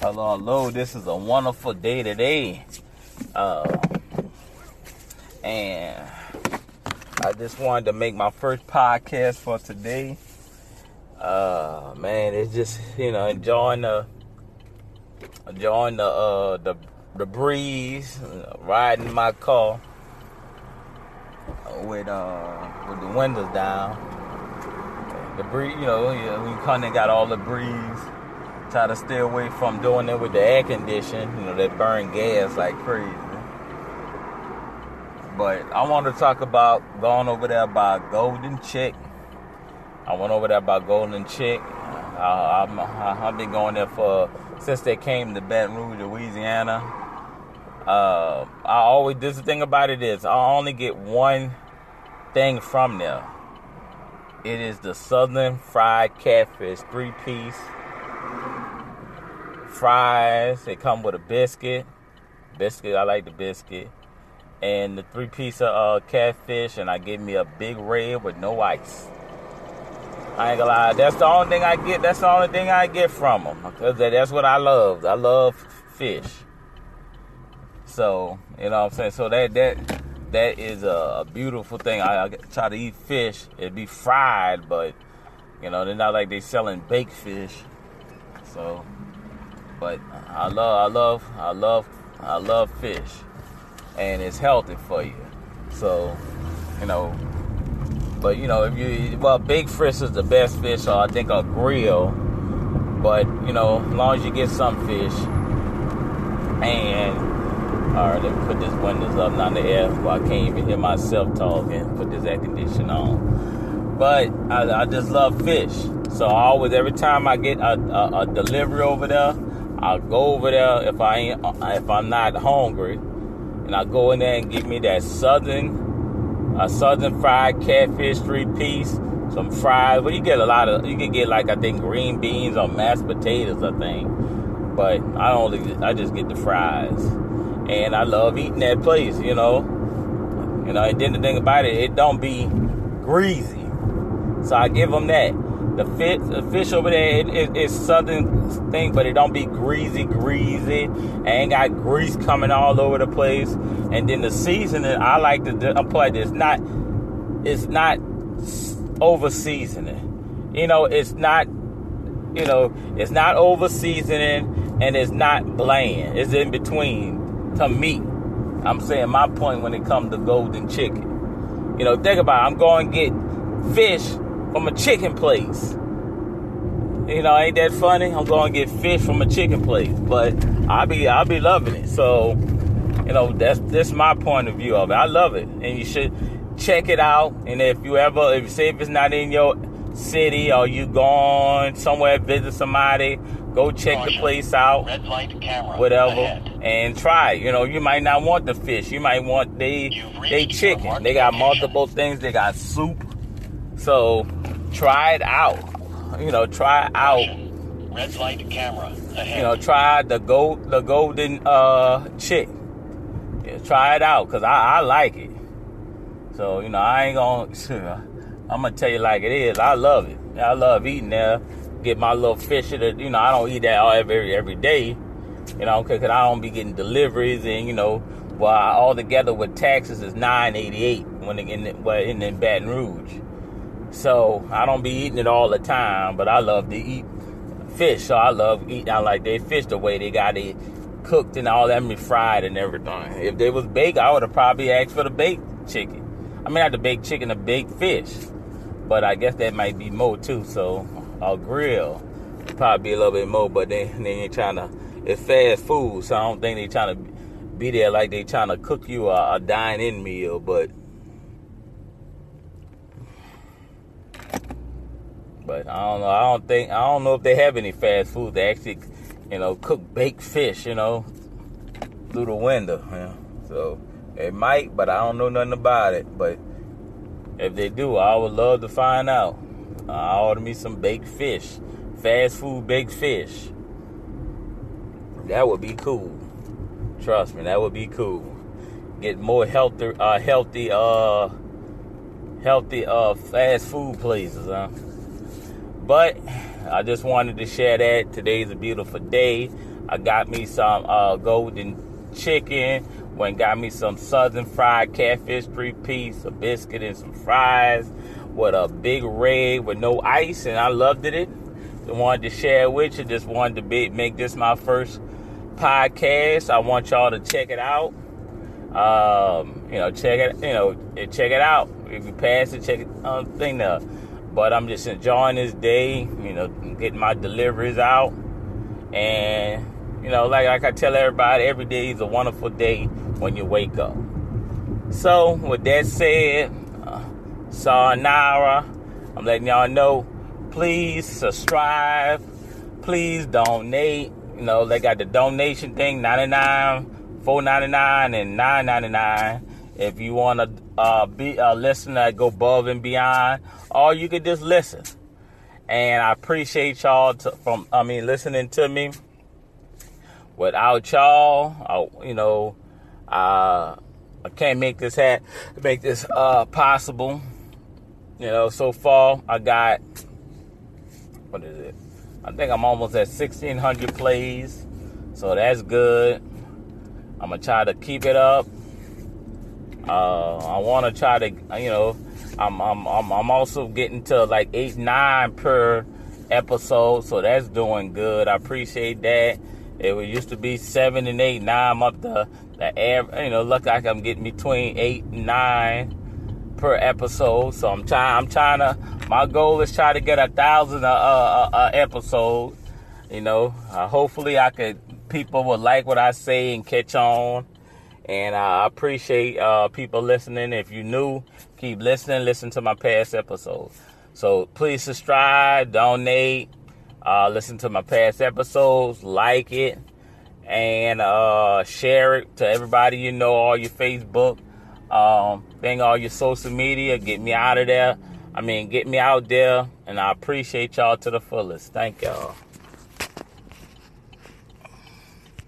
Hello, hello. This is a wonderful day today. Uh, and I just wanted to make my first podcast for today. Uh, man, it's just, you know, enjoying the enjoying the uh the the breeze, riding my car with uh with the windows down. The breeze, you know, yeah, we kind of got all the breeze try to stay away from doing it with the air condition, you know, that burn gas like crazy. But I want to talk about going over there by Golden Chick. I went over there by Golden Chick. I, have been going there for since they came to Baton Rouge, Louisiana. Uh, I always this the thing about it is I only get one thing from there. It is the Southern Fried Catfish three piece fries. They come with a biscuit. Biscuit, I like the biscuit. And the three piece of uh, catfish, and I give me a big red with no ice. I ain't gonna lie, that's the only thing I get. That's the only thing I get from them because that's what I love. I love fish. So you know what I'm saying. So that that that is a, beautiful thing. I, I try to eat fish. It be fried, but you know they're not like they selling baked fish. So but I love, I love, I love, I love fish, and it's healthy for you. So, you know, but you know, if you well, big fish is the best fish. So I think a grill. But you know, as long as you get some fish, and all right, let me put these windows up, not the air. Well, I can't even hear myself talking. Put this air conditioner on. But I, I just love fish. So I always, every time I get a, a, a delivery over there, I'll go over there if I ain't uh, if I'm not hungry, and I'll go in there and get me that southern a southern fried catfish three piece, some fries. Well, you get a lot of you can get like I think green beans or mashed potatoes, I think. But I only I just get the fries, and I love eating that place. You know, you know. And then the thing about it, it don't be greasy, so I give them that. The fish, the fish over there, it, it, it's southern thing, but it don't be greasy, greasy. ain't got grease coming all over the place. And then the seasoning, I like to apply this. Not, it's not over seasoning. You know, it's not, you know, it's not over seasoning and it's not bland. It's in between to me. I'm saying my point when it comes to golden chicken. You know, think about it. I'm going to get fish from a chicken place. You know, ain't that funny? I'm going to get fish from a chicken place, but I'll be I'll be loving it. So, you know, that's that's my point of view of it. I love it, and you should check it out. And if you ever, if say if it's not in your city or you gone somewhere visit somebody, go check the place out, Red light camera whatever, ahead. and try. You know, you might not want the fish. You might want they they chicken. They got multiple things. They got soup. So try it out. You know, try out. Red light camera ahead. You know, try the gold the golden uh chick. Yeah, try it out because I, I like it. So you know, I ain't gonna. I'm gonna tell you like it is. I love it. I love eating there. Get my little fish. You know, I don't eat that all every every day. You know, because I don't be getting deliveries and you know, well, all together with taxes is nine eighty eight when in well in, in Baton Rouge. So I don't be eating it all the time, but I love to eat fish. So I love eating. I like they fish the way they got it cooked and all that, and fried and everything. If they was baked, I would have probably asked for the baked chicken. I mean, not the baked chicken, the baked fish. But I guess that might be more too. So a grill probably be a little bit more, but they they ain't trying to. It's fast food, so I don't think they trying to be there like they trying to cook you a, a dine-in meal, but But I don't know. I don't think I don't know if they have any fast food that actually, you know, cook baked fish, you know, through the window. You know? So it might, but I don't know nothing about it. But if they do, I would love to find out. I order me some baked fish, fast food baked fish. That would be cool. Trust me, that would be cool. Get more healthy, uh, healthy, uh, healthy, uh, fast food places, huh? But I just wanted to share that. Today's a beautiful day. I got me some uh, golden chicken. Went got me some southern fried catfish three piece, a biscuit and some fries with a big red with no ice, and I loved it. I wanted to share with you. Just wanted to be, make this my first podcast. I want y'all to check it out. Um, you know, check it. You know, check it out. If you pass it, check it. Um, thing there. But I'm just enjoying this day. You know, getting my deliveries out, and you know, like like I tell everybody, every day is a wonderful day when you wake up. So, with that said, uh, sayonara. I'm letting y'all know. Please subscribe. Please donate. You know, they got the donation thing, 99, 499, and 999. If you want to uh, be a listener, that go above and beyond, or you could just listen. And I appreciate y'all to, from, I mean, listening to me. Without y'all, I, you know, uh, I can't make this hat, make this uh, possible. You know, so far I got what is it? I think I'm almost at 1,600 plays, so that's good. I'm gonna try to keep it up. Uh, I want to try to, you know, I'm, I'm I'm I'm also getting to like eight nine per episode, so that's doing good. I appreciate that. It used to be seven and eight. Now I'm up to the air. You know, look like I'm getting between eight and nine per episode. So I'm trying. I'm trying to my goal is try to get a thousand a, a, a episode. You know, uh, hopefully I could. People will like what I say and catch on. And I appreciate uh, people listening. If you're new, keep listening. Listen to my past episodes. So please subscribe, donate, uh, listen to my past episodes, like it, and uh, share it to everybody you know, all your Facebook, um, thing, all your social media. Get me out of there. I mean, get me out there, and I appreciate y'all to the fullest. Thank y'all.